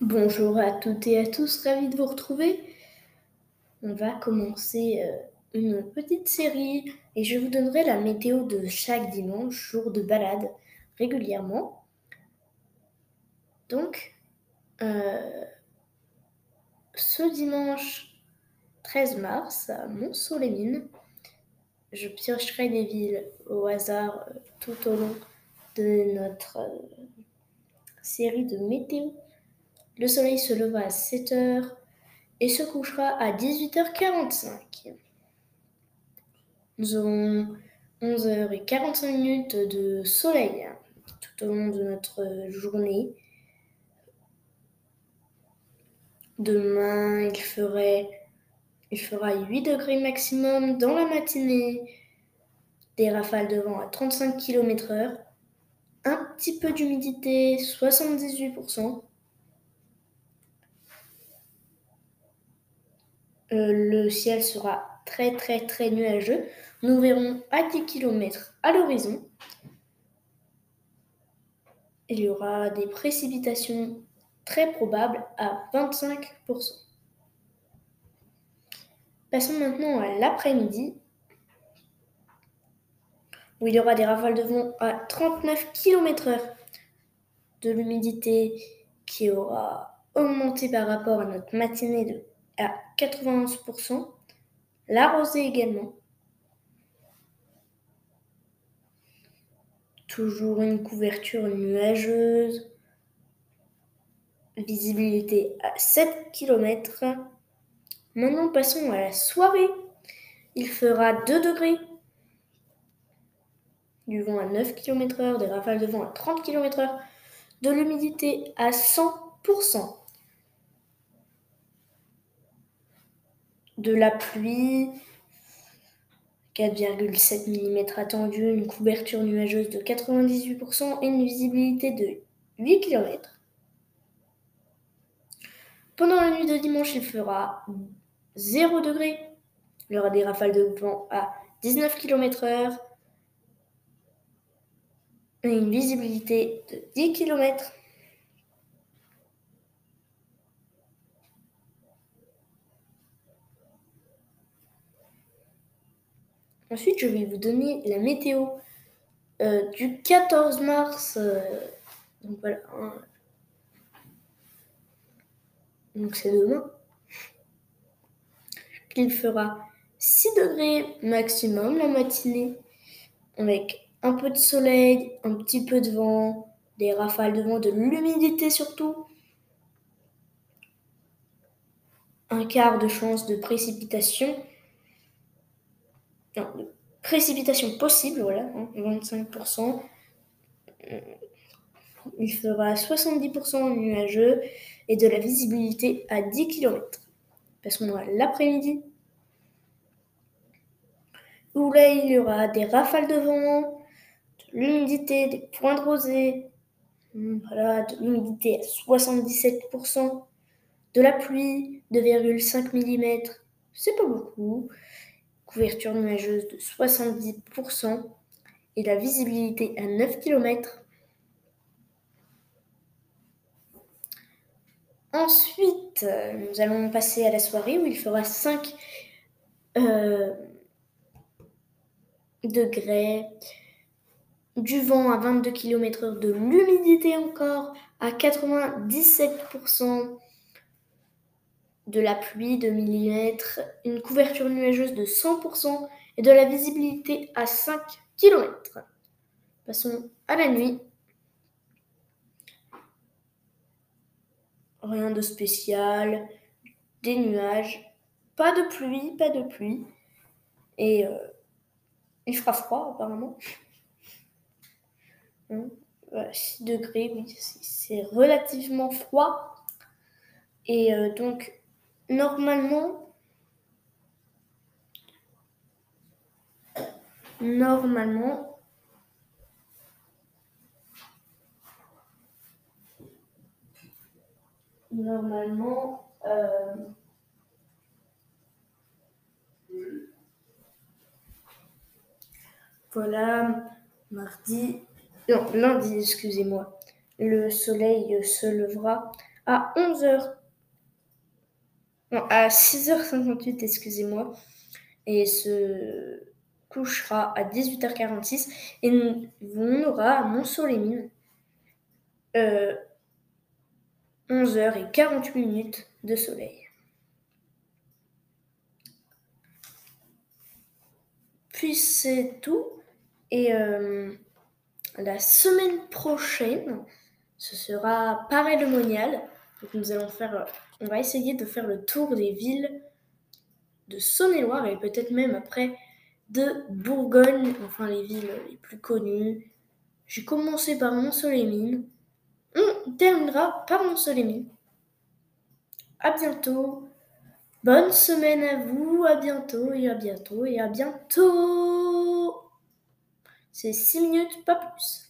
Bonjour à toutes et à tous, ravi de vous retrouver. On va commencer euh, une petite série et je vous donnerai la météo de chaque dimanche, jour de balade, régulièrement. Donc, euh, ce dimanche 13 mars à Mont-Solémine, je piocherai des villes au hasard euh, tout au long de notre série de météo. Le soleil se leva à 7 heures et se couchera à 18h45. Nous aurons 11h45 minutes de soleil tout au long de notre journée. Demain, il, il fera 8 degrés maximum dans la matinée, des rafales de vent à 35 km/h, un petit peu d'humidité, 78%. Euh, le ciel sera très très très nuageux. Nous verrons à 10 km à l'horizon. Il y aura des précipitations très probables à 25%. Passons maintenant à l'après-midi, où il y aura des rafales de vent à 39 km/h, de l'humidité qui aura augmenté par rapport à notre matinée de 91%, la rosée également. Toujours une couverture nuageuse, visibilité à 7 km. Maintenant passons à la soirée. Il fera 2 degrés. Du vent à 9 km/h, des rafales de vent à 30 km/h, de l'humidité à 100% de la pluie, 4,7 mm attendu, une couverture nuageuse de 98% et une visibilité de 8 km. Pendant la nuit de dimanche, il fera 0 degré. Il y aura des rafales de vent à 19 km/h et une visibilité de 10 km. Ensuite, je vais vous donner la météo euh, du 14 mars. Euh, donc voilà. Donc c'est demain. Il fera 6 degrés maximum la matinée, avec un peu de soleil, un petit peu de vent, des rafales de vent, de l'humidité surtout. Un quart de chance de précipitation de précipitation possible, voilà, 25%. Hein, euh, il fera 70% nuageux et de la visibilité à 10 km. Passons à l'après-midi, où là il y aura des rafales de vent, de l'humidité, des points de rosée, voilà, de l'humidité à 77%, de la pluie, 2,5 mm, c'est pas beaucoup, couverture nuageuse de 70% et la visibilité à 9 km. Ensuite, nous allons passer à la soirée où il fera 5 euh, degrés, du vent à 22 km/h, de l'humidité encore à 97%, de la pluie de millimètres, une couverture nuageuse de 100% et de la visibilité à 5 km. Passons à la nuit. Rien de spécial, des nuages, pas de pluie, pas de pluie. Et euh, il fera froid apparemment. 6 hein, degrés, oui, c'est relativement froid. Et euh, donc Normalement, normalement, normalement, euh, voilà, mardi, non, lundi, excusez-moi, le soleil se levera à 11h. à 6h58, excusez-moi. Et se couchera à 18h46. Et on aura à Mont-sur-les-Mines 11h et 48 minutes de soleil. Puis c'est tout. Et euh, la semaine prochaine, ce sera pareil le Monial. Donc nous allons faire, on va essayer de faire le tour des villes de Saône-et-Loire et peut-être même après de Bourgogne, enfin les villes les plus connues. J'ai commencé par Mont-Soleil-Mines. On terminera par Mont-Soleil-Mines. À bientôt. Bonne semaine à vous, à bientôt et à bientôt et à bientôt. C'est 6 minutes, pas plus.